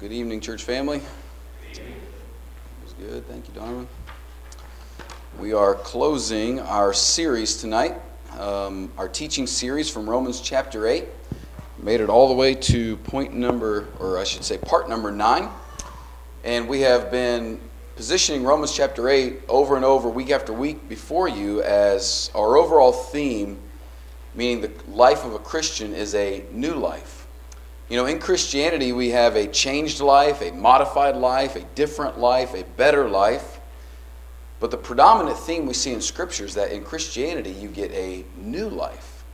good evening, church family. It was good. Thank you, Donovan. We are closing our series tonight, um, our teaching series from Romans chapter 8. Made it all the way to point number, or I should say, part number 9. And we have been positioning Romans chapter 8 over and over, week after week, before you as our overall theme, meaning the life of a Christian is a new life you know, in Christianity, we have a changed life, a modified life, a different life, a better life. But the predominant theme we see in Scripture is that in Christianity, you get a new life.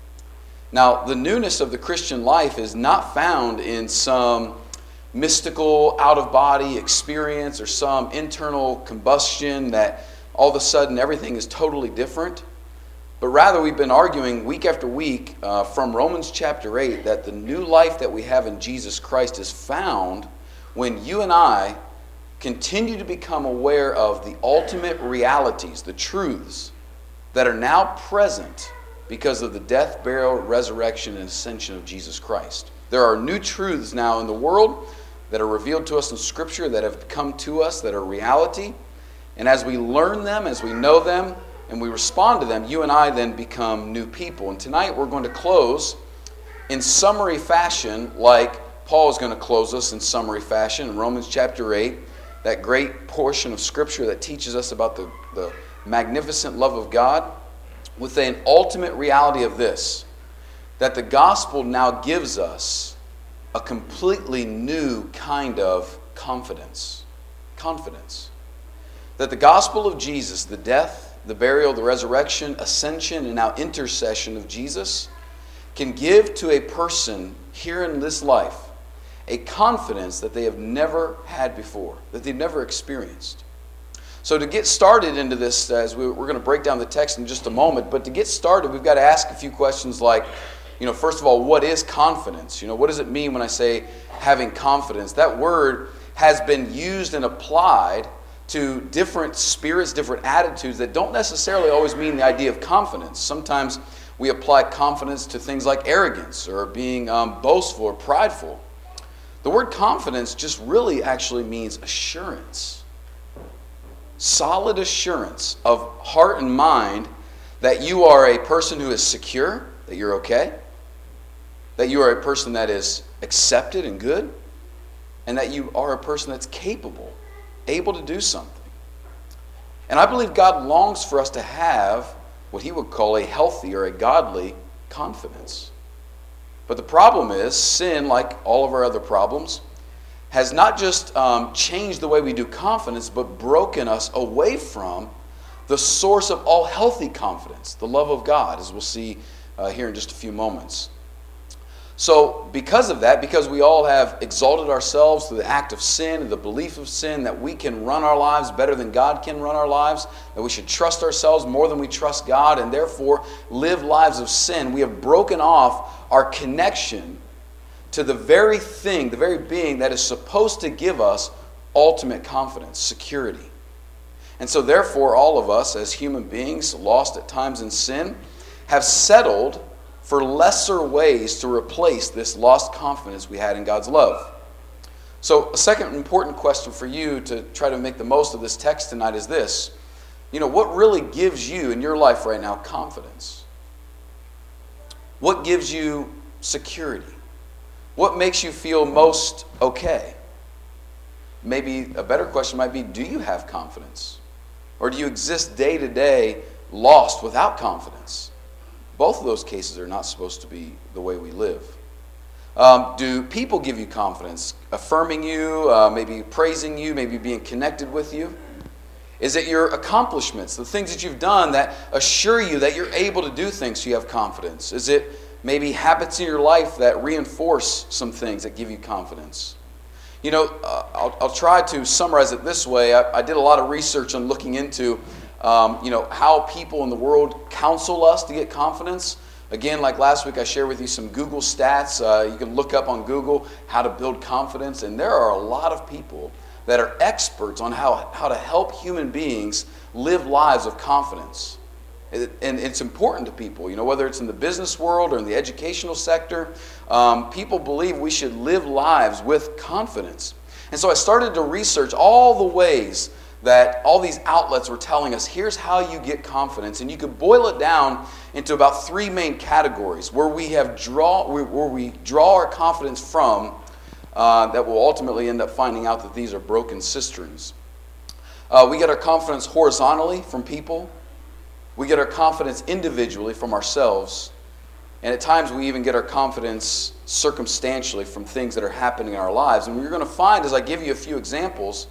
Now, the newness of the Christian life is not found in some mystical, out of body experience or some internal combustion that all of a sudden everything is totally different. But rather, we've been arguing week after week uh, from Romans chapter 8 that the new life that we have in Jesus Christ is found when you and I continue to become aware of the ultimate realities, the truths that are now present because of the death, burial, resurrection, and ascension of Jesus Christ. There are new truths now in the world that are revealed to us in Scripture that have come to us that are reality. And as we learn them, as we know them, and we respond to them, you and I then become new people. And tonight we're going to close in summary fashion, like Paul is going to close us in summary fashion in Romans chapter 8, that great portion of Scripture that teaches us about the, the magnificent love of God, with an ultimate reality of this that the gospel now gives us a completely new kind of confidence. Confidence. That the gospel of Jesus, the death, the burial, the resurrection, ascension, and now intercession of Jesus can give to a person here in this life a confidence that they have never had before, that they've never experienced. So, to get started into this, as we, are going to break down the text in just a moment, but to get started, we've got to ask a few questions like, you know, first of all, what is confidence? You know, what does it mean when I say having confidence? That word has been used and applied to different spirits, different attitudes that don't necessarily always mean the idea of confidence. Sometimes we apply confidence to things like arrogance or being um, boastful or prideful. The word confidence just really actually means assurance. Solid assurance of heart and mind that you are a person who is secure, that you're okay, that you are a person that is accepted and good, and that you are a person that's capable able to do something. And I believe God longs for us to have what he would call a healthy or a godly confidence. But the problem is, sin, like all of our other problems, has not just um, changed the way we do confidence, but broken us away from the source of all healthy confidence, the love of God, as we'll see uh, here in just a few moments. So, because of that, because we all have exalted ourselves through the act of sin and the belief of sin that we can run our lives better than God can run our lives, that we should trust ourselves more than we trust God, and therefore live lives of sin, we have broken off our connection to the very thing, the very being that is supposed to give us ultimate confidence, security. And so, therefore, all of us as human beings, lost at times in sin, have settled for lesser ways to replace this lost confidence we had in God's love. So, a second important question for you to try to make the most of this text tonight is this. You know, what really gives you in your life right now confidence? What gives you security? What makes you feel most okay? Maybe a better question might be do you have confidence? Or do you exist day to day lost without confidence? Both of those cases are not supposed to be the way we live. Um, do people give you confidence, affirming you, uh, maybe praising you, maybe being connected with you? Is it your accomplishments, the things that you've done that assure you that you're able to do things so you have confidence? Is it maybe habits in your life that reinforce some things that give you confidence? You know, uh, I'll, I'll, try to summarize it this way. I, I did a lot of research on looking into um, you know, how people in the world counsel us to get confidence. Again, like last week, I shared with you some Google stats. Uh, you can look up on Google how to build confidence, and there are a lot of people that are experts on how, how to help human beings live lives of confidence. And it's important to people, you know, whether it's in the business world or in the educational sector. Um, people believe we should live lives with confidence. And so I started to research all the ways that all these outlets were telling us here's how you get confidence. And you could boil it down into about three main categories where we have draw where we draw our confidence from uh, that will ultimately end up finding out that these are broken cisterns. Uh, we get our confidence horizontally from people. We get our confidence individually from ourselves. And at times we even get our confidence circumstantially from things that are happening in our lives. And we're going to find, as I give you a few examples,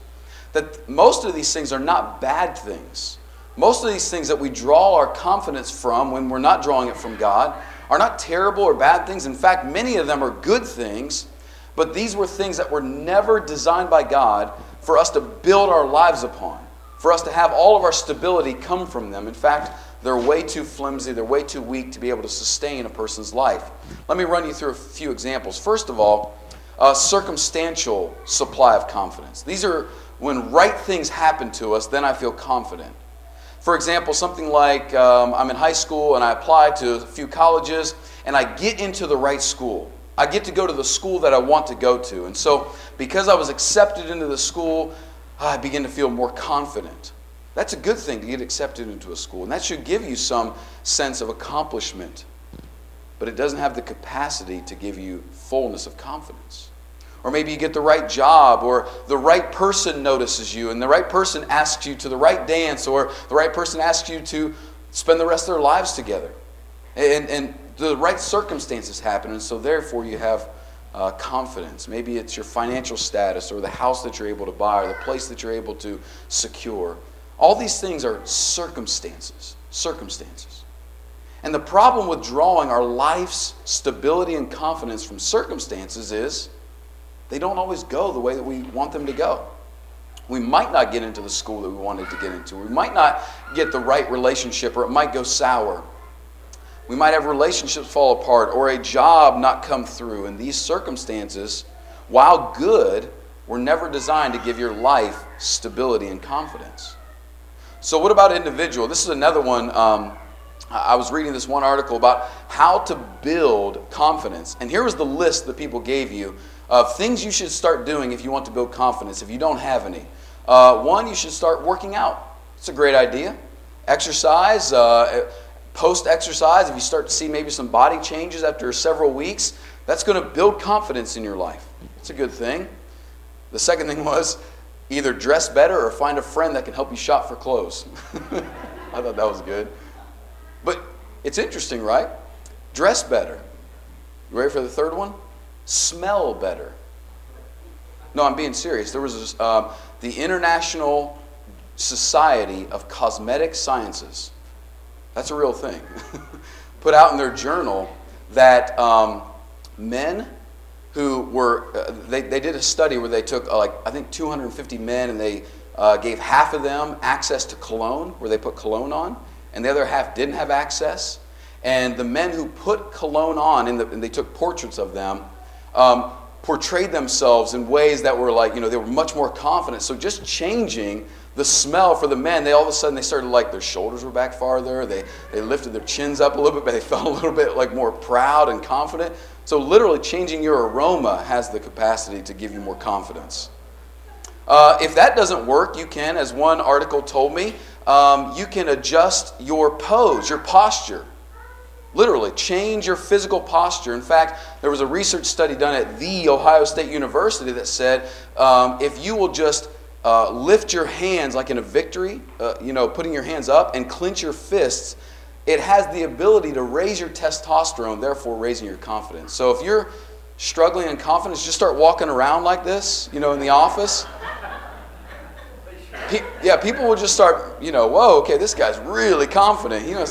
that most of these things are not bad things. Most of these things that we draw our confidence from when we're not drawing it from God are not terrible or bad things. In fact, many of them are good things, but these were things that were never designed by God for us to build our lives upon, for us to have all of our stability come from them. In fact, they're way too flimsy, they're way too weak to be able to sustain a person's life. Let me run you through a few examples. First of all, a circumstantial supply of confidence. These are when right things happen to us, then I feel confident. For example, something like um, I'm in high school and I apply to a few colleges and I get into the right school. I get to go to the school that I want to go to. And so, because I was accepted into the school, I begin to feel more confident. That's a good thing to get accepted into a school, and that should give you some sense of accomplishment. But it doesn't have the capacity to give you fullness of confidence. Or maybe you get the right job, or the right person notices you, and the right person asks you to the right dance, or the right person asks you to spend the rest of their lives together. And, and the right circumstances happen, and so therefore you have uh, confidence. Maybe it's your financial status, or the house that you're able to buy, or the place that you're able to secure. All these things are circumstances. Circumstances. And the problem with drawing our life's stability and confidence from circumstances is they don't always go the way that we want them to go. We might not get into the school that we wanted to get into. We might not get the right relationship, or it might go sour. We might have relationships fall apart or a job not come through. And these circumstances, while good, were never designed to give your life stability and confidence. So, what about individual? This is another one. Um, I was reading this one article about how to build confidence. And here was the list that people gave you of things you should start doing if you want to build confidence, if you don't have any. Uh, one, you should start working out. It's a great idea. Exercise. Uh, post exercise, if you start to see maybe some body changes after several weeks, that's going to build confidence in your life. It's a good thing. The second thing was either dress better or find a friend that can help you shop for clothes. I thought that was good. But it's interesting, right? Dress better. You ready for the third one? Smell better. No, I'm being serious. There was uh, the International Society of Cosmetic Sciences that's a real thing. Put out in their journal that um, men who were, uh, they, they did a study where they took uh, like, I think 250 men and they uh, gave half of them access to cologne, where they put cologne on, and the other half didn't have access. And the men who put cologne on, the, and they took portraits of them, um, portrayed themselves in ways that were like, you know, they were much more confident. So just changing the smell for the men, they all of a sudden they started like their shoulders were back farther, they, they lifted their chins up a little bit, but they felt a little bit like more proud and confident. So literally changing your aroma has the capacity to give you more confidence. Uh, if that doesn't work, you can, as one article told me, um, you can adjust your pose, your posture. Literally, change your physical posture. In fact, there was a research study done at The Ohio State University that said um, if you will just uh, lift your hands like in a victory, uh, you know, putting your hands up and clench your fists, it has the ability to raise your testosterone, therefore raising your confidence. So if you're struggling in confidence, just start walking around like this, you know, in the office. Pe- yeah, people will just start, you know, whoa, okay, this guy's really confident. You know,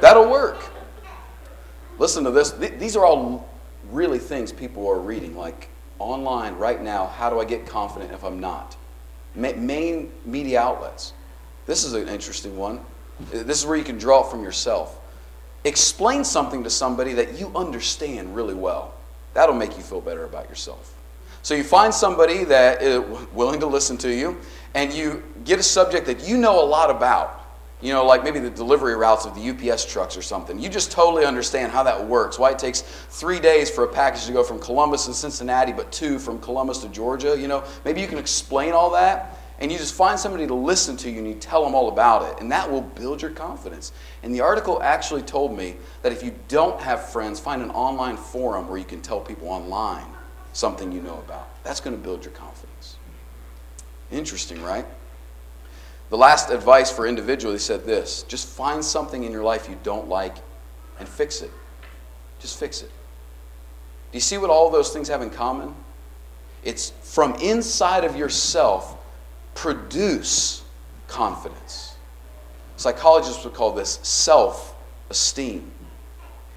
that'll work. Listen to this. Th- these are all really things people are reading, like online right now. How do I get confident if I'm not? main media outlets. This is an interesting one. Uh, this is where you can draw it from yourself. Explain something to somebody that you understand really well. That'll make you feel better about yourself. So you find somebody that is willing to listen to you, and you get a subject that you know a lot about, you know, like maybe the delivery routes of the UPS trucks or something. You just totally understand how that works. Why it takes three days for a package to go from Columbus to Cincinnati, but two from Columbus to Georgia. You know, maybe you can explain all that, and you just find somebody to listen to you and you tell them all about it, and that will build your confidence. And the article actually told me that if you don't have friends, find an online forum where you can tell people online something you know about. That's going to build your confidence. Interesting, right? The last advice for individuals, said this just find something in your life you don't like and fix it. Just fix it. Do you see what all those things have in common? It's from inside of yourself, produce confidence. Psychologists would call this self esteem.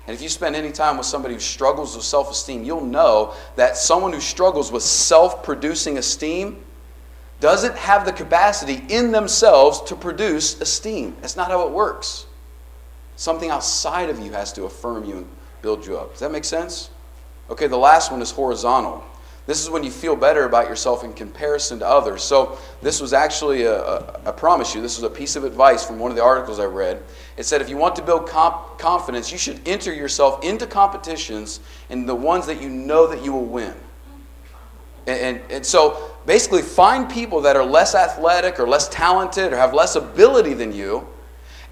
And if you spend any time with somebody who struggles with self esteem, you'll know that someone who struggles with self producing esteem doesn't have the capacity in themselves to produce esteem. That's not how it works. Something outside of you has to affirm you and build you up. Does that make sense? Okay, the last one is horizontal. This is when you feel better about yourself in comparison to others. So, this was actually, a, a, I promise you, this was a piece of advice from one of the articles I read. It said if you want to build comp- confidence, you should enter yourself into competitions and the ones that you know that you will win. And, and, and, so basically, find people that are less athletic or less talented or have less ability than you.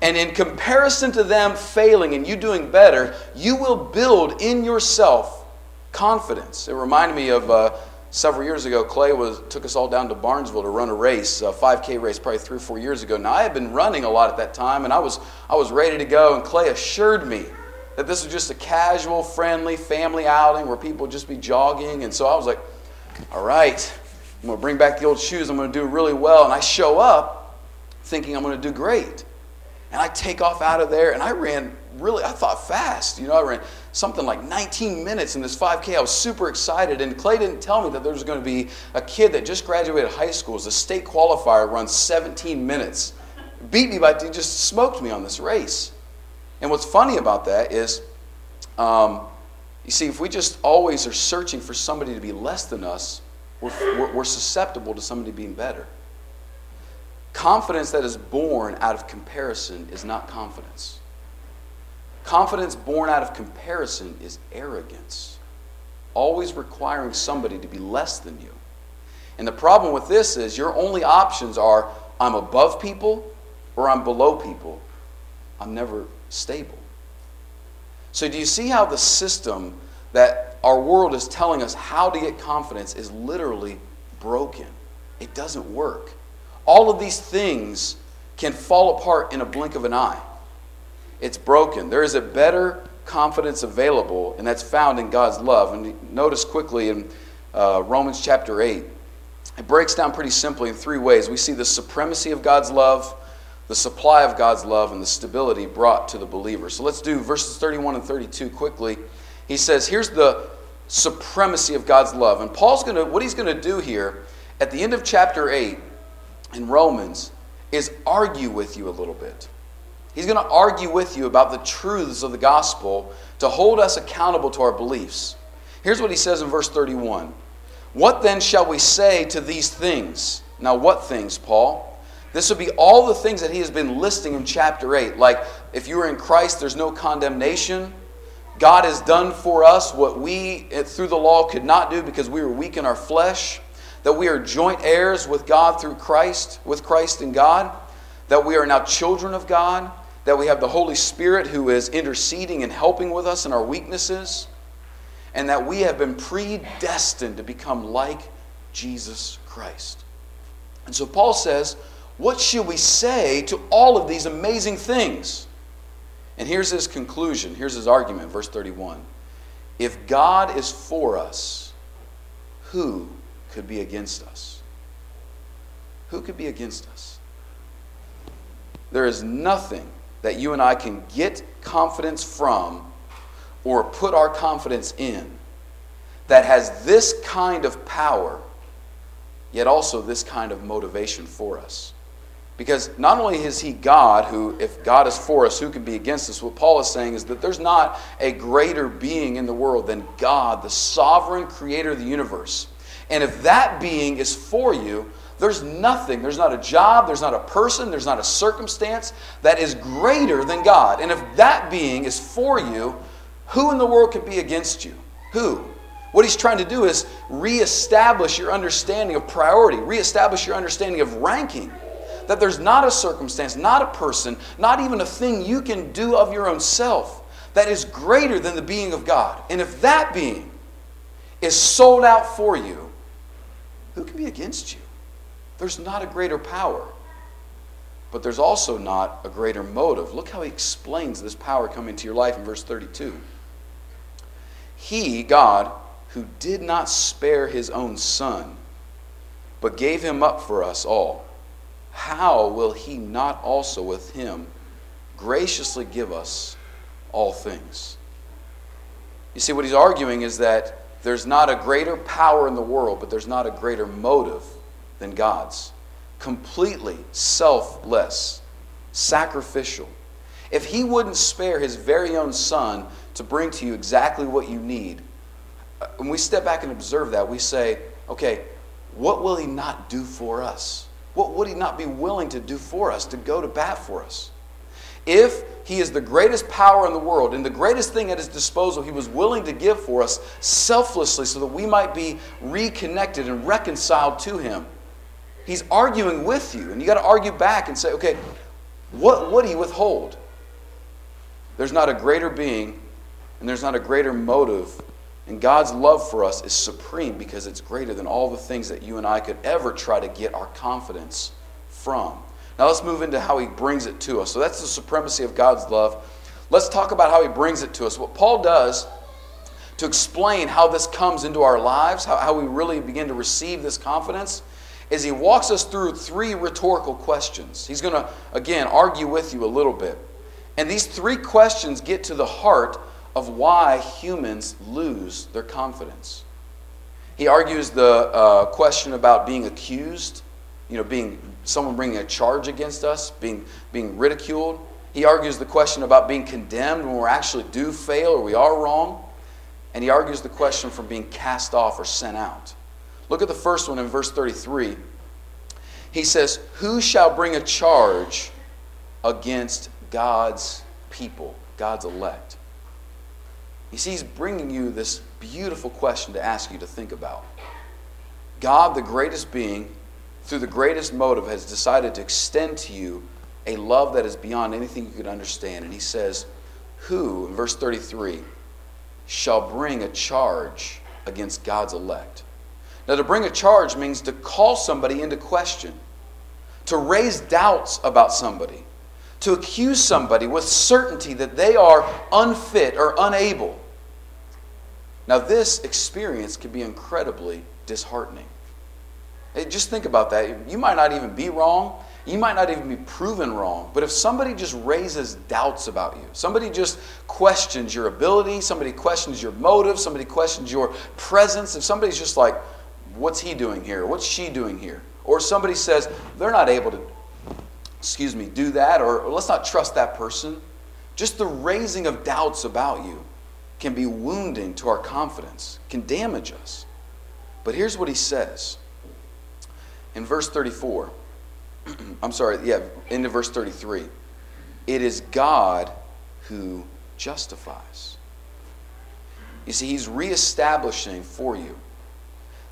And in comparison to them failing and you doing better, you will build in yourself confidence. It reminded me of uh, several years ago, Clay was, took us all down to Barnesville to run a race, a 5K race, probably three or four years ago. Now, I had been running a lot at that time, and I was, I was ready to go, and Clay assured me that this was just a casual, friendly family outing where people would just be jogging. And so I was like, all right, I'm going to bring back the old shoes. I'm going to do really well. And I show up thinking I'm going to do great. And I take off out of there, and I ran really, I thought fast. You know, I ran something like 19 minutes in this 5K. I was super excited. And Clay didn't tell me that there was going to be a kid that just graduated high school as a state qualifier, runs 17 minutes. Beat me by, he just smoked me on this race. And what's funny about that is, um, you see, if we just always are searching for somebody to be less than us, we're, we're, susceptible to somebody being better. Confidence that is born out of comparison is not confidence. Confidence born out of comparison is arrogance, always requiring somebody to be less than you. And the problem with this is your only options are I'm above people or I'm below people. I'm never stable. So, do you see how the system that our world is telling us how to get confidence is literally broken? It doesn't work. All of these things can fall apart in a blink of an eye. It's broken. There is a better confidence available, and that's found in God's love. And notice quickly in uh, Romans chapter 8, it breaks down pretty simply in three ways. We see the supremacy of God's love, the supply of God's love and the stability brought to the believer. So let's do verses 31 and 32 quickly. He says, here's the supremacy of God's love. And Paul's going to, what he's going to do here at the end of chapter 8 in Romans is argue with you a little bit. He's going to argue with you about the truths of the gospel to hold us accountable to our beliefs. Here's what he says in verse 31 What then shall we say to these things? Now, what things, Paul? This would be all the things that he has been listing in chapter 8. Like, if you are in Christ, there's no condemnation. God has done for us what we, through the law, could not do because we were weak in our flesh. That we are joint heirs with God through Christ, with Christ and God. That we are now children of God. That we have the Holy Spirit who is interceding and helping with us in our weaknesses. And that we have been predestined to become like Jesus Christ. And so Paul says, what should we say to all of these amazing things? And here's his conclusion. Here's his argument, verse 31. If God is for us, who could be against us? Who could be against us? There is nothing that you and I can get confidence from or put our confidence in that has this kind of power, yet also this kind of motivation for us. Because not only is he God, who, if God is for us, who can be against us? What Paul is saying is that there's not a greater being in the world than God, the sovereign creator of the universe. And if that being is for you, There's nothing, there's not a job, there's not a person, there's not a circumstance that is greater than God. And if that being is for you, who in the world could be against you? Who? What he's trying to do is reestablish your understanding of priority, reestablish your understanding of ranking. That there's not a circumstance, not a person, not even a thing you can do of your own self that is greater than the being of God. And if that being is sold out for you, who can be against you? There's not a greater power, but there's also not a greater motive. Look how he explains this power coming to your life in verse 32. He, God, who did not spare his own son, but gave him up for us all, how will he not also with him graciously give us all things? You see, what he's arguing is that there's not a greater power in the world, but there's not a greater motive than God's. Completely selfless, sacrificial. If he wouldn't spare his very own son to bring to you exactly what you need, uh, when we step back and observe that, we say, okay, what will he not do for us? What would he not be willing to do for us, to go to bat for us? If he is the greatest power in the world and the greatest thing at his disposal he was willing to give for us selflessly so that we might be reconnected and reconciled to him, he's arguing with you. And you got to argue back and say, okay, what would he withhold? There's not a greater being and there's not a greater motive. And God's love for us is supreme because it's greater than all the things that you and I could ever try to get our confidence from. Now let's move into how he brings it to us. So that's the supremacy of God's love. Let's talk about how he brings it to us. What Paul does to explain how this comes into our lives, how, how we really begin to receive this confidence, is he walks us through three rhetorical questions. He's going to, again, argue with you a little bit. And these three questions get to the heart of why humans lose their confidence. He argues the uh, question about being accused, you know, being someone bringing a charge against us, being, being ridiculed. He argues the question about being condemned when we actually do fail or we are wrong. And he argues the question from being cast off or sent out. Look at the first one in verse 33. He says, Who shall bring a charge against God's people, God's elect? You see, he's bringing you this beautiful question to ask you to think about. God, the greatest being, through the greatest motive, has decided to extend to you a love that is beyond anything you could understand. And he says, Who, in verse 33, shall bring a charge against God's elect? Now, to bring a charge means to call somebody into question, to raise doubts about somebody, to accuse somebody with certainty that they are unfit or unable. Now, this experience can be incredibly disheartening. Hey, just think about that. You might not even be wrong. You might not even be proven wrong. But if somebody just raises doubts about you, somebody just questions your ability, somebody questions your motive, somebody questions your presence, if somebody's just like, what's he doing here? What's she doing here? Or somebody says, they're not able to, excuse me, do that, or, or let's not trust that person. Just the raising of doubts about you can be wounding to our confidence, can damage us. But here's what he says in verse 34, I'm sorry, yeah, into verse 33. It is God who justifies. You see, he's reestablishing for you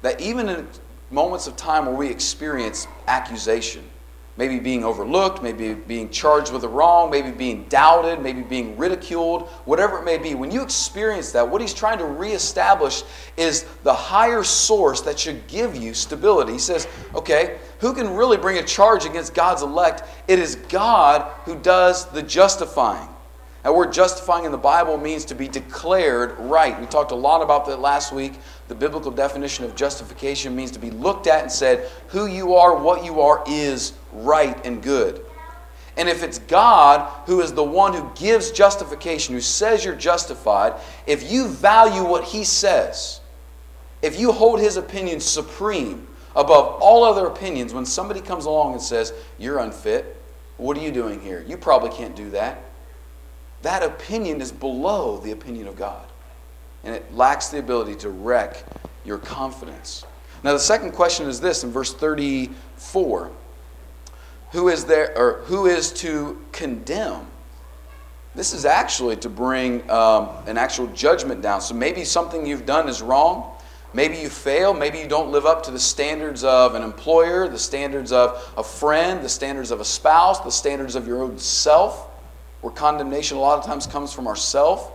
that even in moments of time where we experience accusation, maybe being overlooked, maybe being charged with a wrong, maybe being doubted, maybe being ridiculed, whatever it may be. When you experience that, what he's trying to reestablish is the higher source that should give you stability. He says, okay, who can really bring a charge against God's elect? It is God who does the justifying. That word justifying in the Bible means to be declared right. We talked a lot about that last week. The biblical definition of justification means to be looked at and said, who you are, what you are, is right and good. And if it's God who is the one who gives justification, who says you're justified, if you value what He says, if you hold His opinion supreme above all other opinions, when somebody comes along and says, You're unfit, what are you doing here? You probably can't do that that opinion is below the opinion of God. And it lacks the ability to wreck your confidence. Now, the second question is this in verse 34 Who is there, or who is to condemn? This is actually to bring um, an actual judgment down. So maybe something you've done is wrong. Maybe you fail. Maybe you don't live up to the standards of an employer, the standards of a friend, the standards of a spouse, the standards of your own self, where condemnation a lot of times comes from ourself.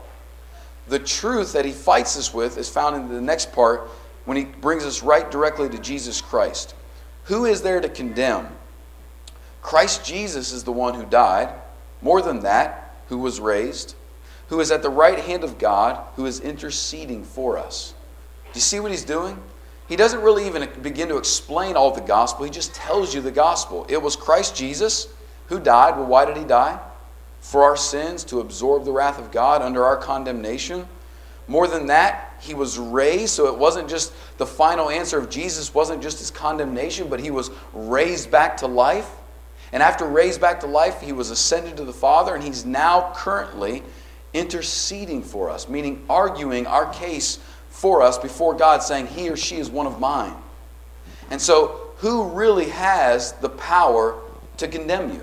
The truth that he fights us with is found in the next part when he brings us right directly to Jesus Christ. Who is there to condemn? Christ Jesus is the one who died. More than that, who was raised, who is at the right hand of God, who is interceding for us. Do you see what he's doing? He doesn't really even begin to explain all the gospel, he just tells you the gospel. It was Christ Jesus who died. Well, why did he die? For our sins, to absorb the wrath of God under our condemnation. More than that, he was raised, so it wasn't just the final answer of Jesus, wasn't just his condemnation, but he was raised back to life. And after raised back to life, he was ascended to the Father, and he's now currently interceding for us, meaning arguing our case for us before God, saying, He or she is one of mine. And so, who really has the power to condemn you?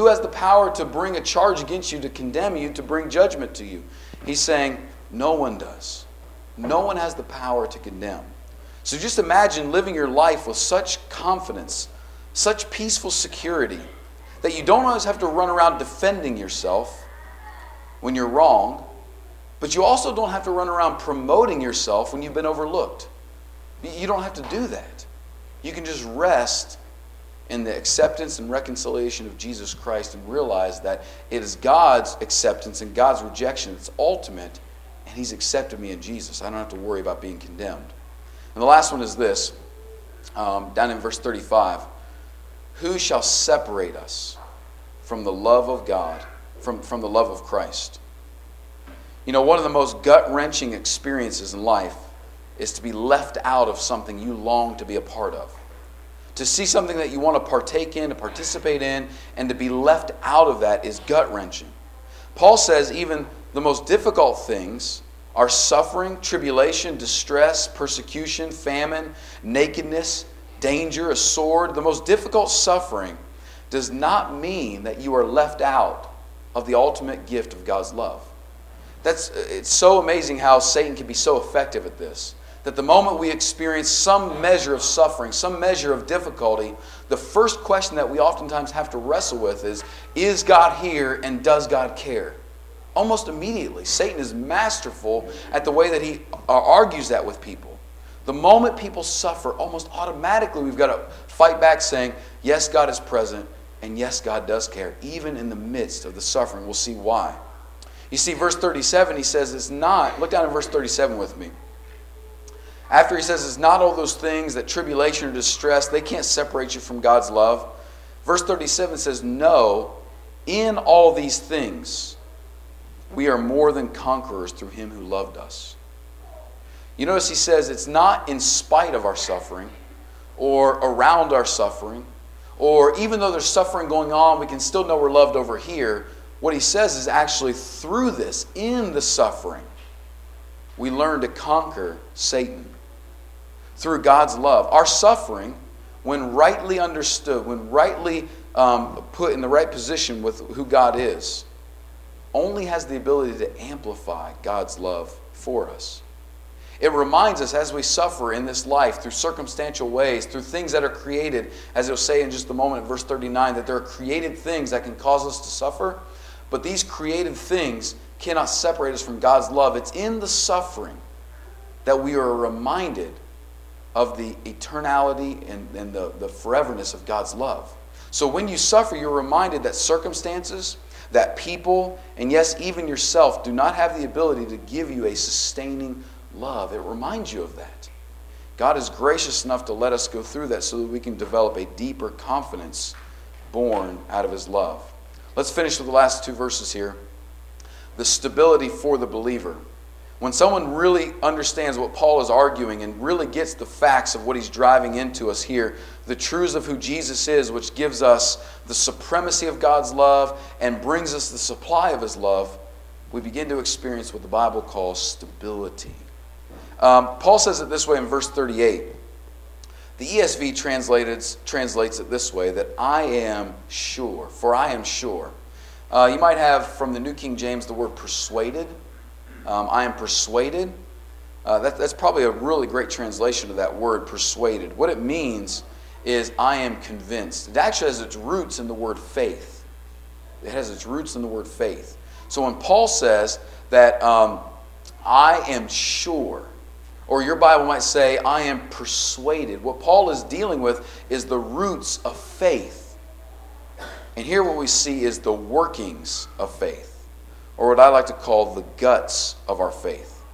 Who has the power to bring a charge against you, to condemn you, to bring judgment to you? He's saying, No one does. No one has the power to condemn. So just imagine living your life with such confidence such peaceful security that you don't always have to run around defending yourself when you're wrong, but you also don't have to run around promoting yourself when you've been overlooked. You don't have to do that. You can just rest in the acceptance and reconciliation of Jesus Christ and realize that it is God's acceptance and God's rejection that's ultimate, and He's accepted me in Jesus. I don't have to worry about being condemned. And the last one is this, um, down in verse 35. Who shall separate us from the love of God, from, from the love of Christ? You know, one of the most gut wrenching experiences in life is to be left out of something you long to be a part of. To see something that you want to partake in, to participate in, and to be left out of that is gut wrenching. Paul says even the most difficult things are suffering, tribulation, distress, persecution, famine, nakedness, danger, a sword, the most difficult suffering does not mean that you are left out of the ultimate gift of God's love. That's, it's so amazing how Satan can be so effective at this. That the moment we experience some measure of suffering, some measure of difficulty, the first question that we oftentimes have to wrestle with is Is God here and does God care? Almost immediately, Satan is masterful at the way that he uh, argues that with people. The moment people suffer, almost automatically we've got to fight back saying, yes, God is present, and yes, God does care, even in the midst of the suffering. We'll see why. You see, verse 37, he says it's not, look down in verse 37 with me. After he says it's not all those things that tribulation or distress, they can't separate you from God's love. Verse 37 says, No, in all these things, we are more than conquerors through him who loved us. You notice he says it's not in spite of our suffering or around our suffering, or even though there's suffering going on, we can still know we're loved over here. What he says is actually through this, in the suffering, we learn to conquer Satan through God's love. Our suffering, when rightly understood, when rightly um, put in the right position with who God is, only has the ability to amplify God's love for us. It reminds us as we suffer in this life through circumstantial ways, through things that are created, as it'll say in just a moment, verse 39, that there are created things that can cause us to suffer, but these created things cannot separate us from God's love. It's in the suffering that we are reminded of the eternality and, and the, the foreverness of God's love. So when you suffer, you're reminded that circumstances, that people, and yes, even yourself do not have the ability to give you a sustaining love. It reminds you of that. God is gracious enough to let us go through that so that we can develop a deeper confidence born out of His love. Let's finish with the last two verses here. The stability for the believer. When someone really understands what Paul is arguing and really gets the facts of what he's driving into us here, the truths of who Jesus is, which gives us the supremacy of God's love and brings us the supply of his love, we begin to experience what the Bible calls stability. Um, Paul says it this way in verse 38. The ESV translates it this way that I am sure, for I am sure. Uh, you might have from the New King James the word persuaded. Um, I am persuaded. Uh, that, that's probably a really great translation of that word, persuaded. What it means is I am convinced. It actually has its roots in the word faith. It has its roots in the word faith. So when Paul says that um, I am sure, or your Bible might say, I am persuaded, what Paul is dealing with is the roots of faith. And here what we see is the workings of faith, or what I like to call the guts of our faith.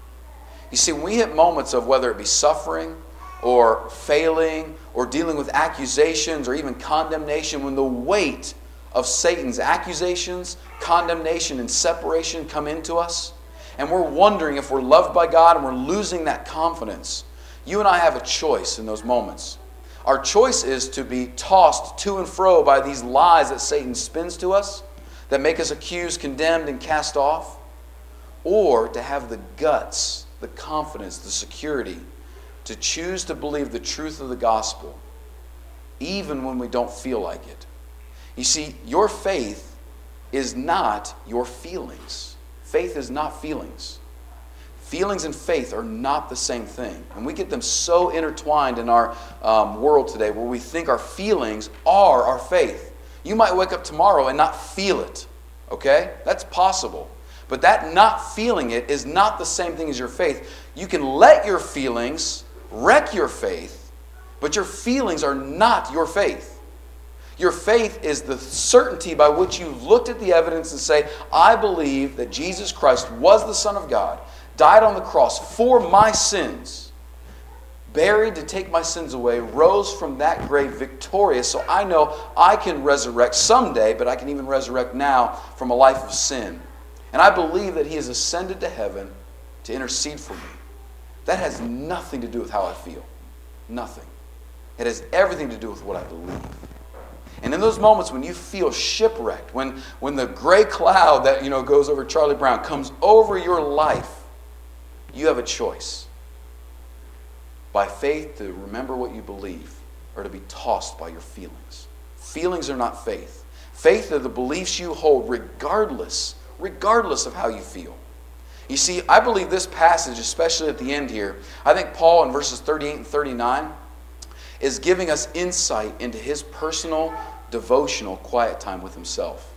You see, when we hit moments of whether it be suffering or failing or dealing with accusations or even condemnation, when the weight of Satan's accusations, condemnation, and separation come into us, and we're wondering if we're loved by God and we're losing that confidence, you and I have a choice in those moments. Our choice is to be tossed to and fro by these lies that Satan spins to us that make us accused, condemned, and cast off, or to have the guts, the confidence, the security to choose to believe the truth of the gospel, even when we don't feel like it. You see, your faith is not your feelings. Faith is not feelings. Feelings and faith are not the same thing. And we get them so intertwined in our um, world today where we think our feelings are our faith. You might wake up tomorrow and not feel it, okay? That's possible. But that not feeling it is not the same thing as your faith. You can let your feelings wreck your faith, but your feelings are not your faith. Your faith is the certainty by which you looked at the evidence and say, I believe that Jesus Christ was the Son of God, died on the cross for my sins, buried to take my sins away, rose from that grave victorious. So I know I can resurrect someday, but I can even resurrect now from a life of sin. And I believe that He has ascended to heaven to intercede for me. That has nothing to do with how I feel. Nothing. It has everything to do with what I believe. And in those moments when you feel shipwrecked, when, when the gray cloud that you know goes over Charlie Brown comes over your life, you have a choice. By faith to remember what you believe or to be tossed by your feelings. Feelings are not faith. Faith are the beliefs you hold regardless, regardless of how you feel. You see, I believe this passage, especially at the end here, I think Paul in verses 38 and 39 is giving us insight into his personal, devotional, quiet time with himself.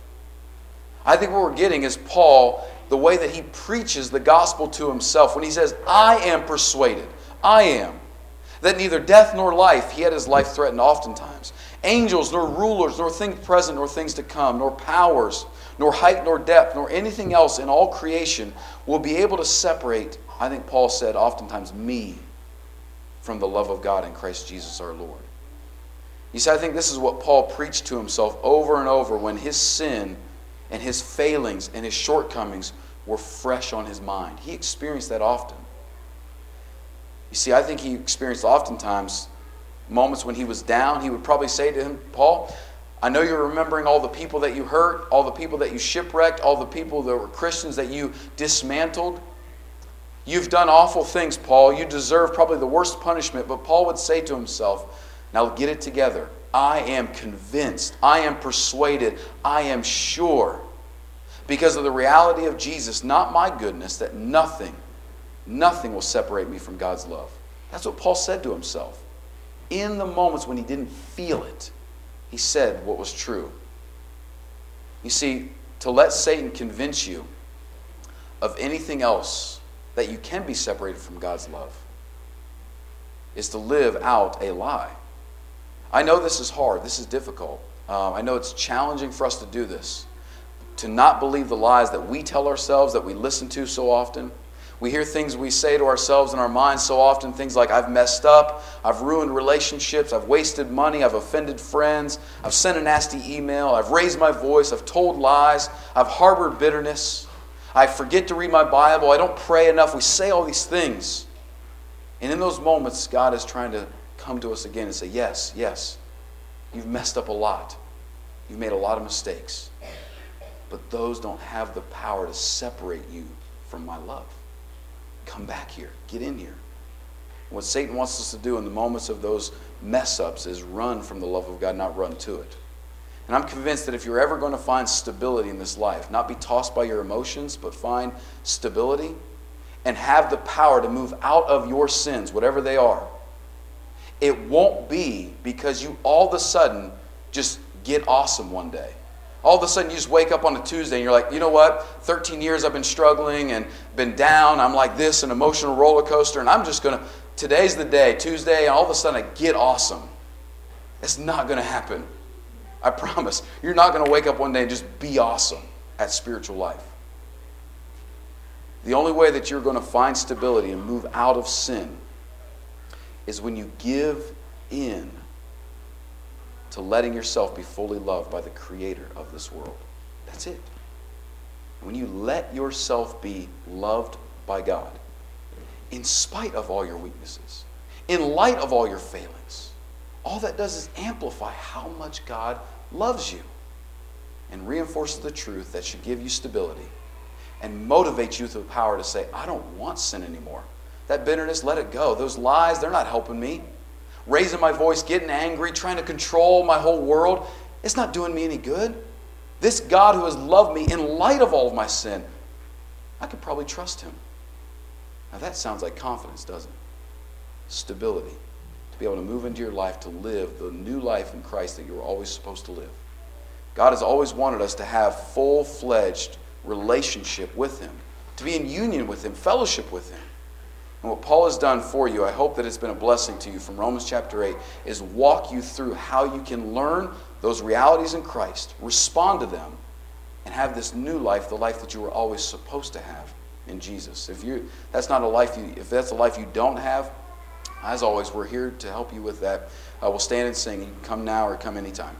I think what we're getting is Paul, the way that he preaches the gospel to himself when he says, I am persuaded, I am, that neither death nor life, he had his life threatened oftentimes, angels nor rulers, nor things present nor things to come, nor powers, nor height nor depth, nor anything else in all creation will be able to separate, I think Paul said oftentimes, me from the love of God in Christ Jesus our Lord. You see, I think this is what Paul preached to himself over and over when his sin and his failings and his shortcomings were fresh on his mind. He experienced that often. You see, I think he experienced oftentimes moments when he was down. He would probably say to him, Paul, I know you're remembering all the people that you hurt, all the people that you shipwrecked, all the people that were Christians that you dismantled. You've done awful things, Paul. You deserve probably the worst punishment. But Paul would say to himself, Now get it together. I am convinced, I am persuaded, I am sure, because of the reality of Jesus, not my goodness, that nothing, nothing will separate me from God's love. That's what Paul said to himself. In the moments when he didn't feel it, he said what was true. You see, to let Satan convince you of anything else that you can be separated from God's love is to live out a lie. I know this is hard, this is difficult. Uh, I know it's challenging for us to do this, to not believe the lies that we tell ourselves, that we listen to so often. We hear things we say to ourselves in our minds so often, things like, I've messed up, I've ruined relationships, I've wasted money, I've offended friends, I've sent a nasty email, I've raised my voice, I've told lies, I've harbored bitterness. I forget to read my Bible. I don't pray enough. We say all these things. And in those moments, God is trying to come to us again and say, Yes, yes, you've messed up a lot. You've made a lot of mistakes. But those don't have the power to separate you from my love. Come back here. Get in here. What Satan wants us to do in the moments of those mess ups is run from the love of God, not run to it. And I'm convinced that if you're ever going to find stability in this life, not be tossed by your emotions, but find stability and have the power to move out of your sins, whatever they are, it won't be because you all of a sudden just get awesome one day. All of a sudden, you just wake up on a Tuesday and you're like, you know what? 13 years I've been struggling and been down. I'm like this, an emotional roller coaster, and I'm just going to, today's the day, Tuesday, and all of a sudden I get awesome. It's not going to happen. I promise. You're not going to wake up one day and just be awesome at spiritual life. The only way that you're going to find stability and move out of sin is when you give in to letting yourself be fully loved by the creator of this world. That's it. When you let yourself be loved by God, in spite of all your weaknesses, in light of all your failings, all that does is amplify how much God loves you and reinforces the truth that should give you stability and motivate you with the power to say, I don't want sin anymore. That bitterness, let it go. Those lies, they're not helping me raising my voice, getting angry, trying to control my whole world, it's not doing me any good. This God who has loved me in light of all of my sin, I could probably trust him. Now that sounds like confidence, doesn't it? Stability. To be able to move into your life to live the new life in Christ that you were always supposed to live. God has always wanted us to have full fledged relationship with Him, to be in union with Him, fellowship with Him. And what Paul has done for you, I hope that it's been a blessing to you from Romans chapter 8, is walk you through how you can learn those realities in Christ, respond to them, and have this new life, the life that you were always supposed to have in Jesus. If you that's not a life you if that's a life you don't have, as always, we're here to help you with that. Uh, we'll stand and sing. Come now or come anytime.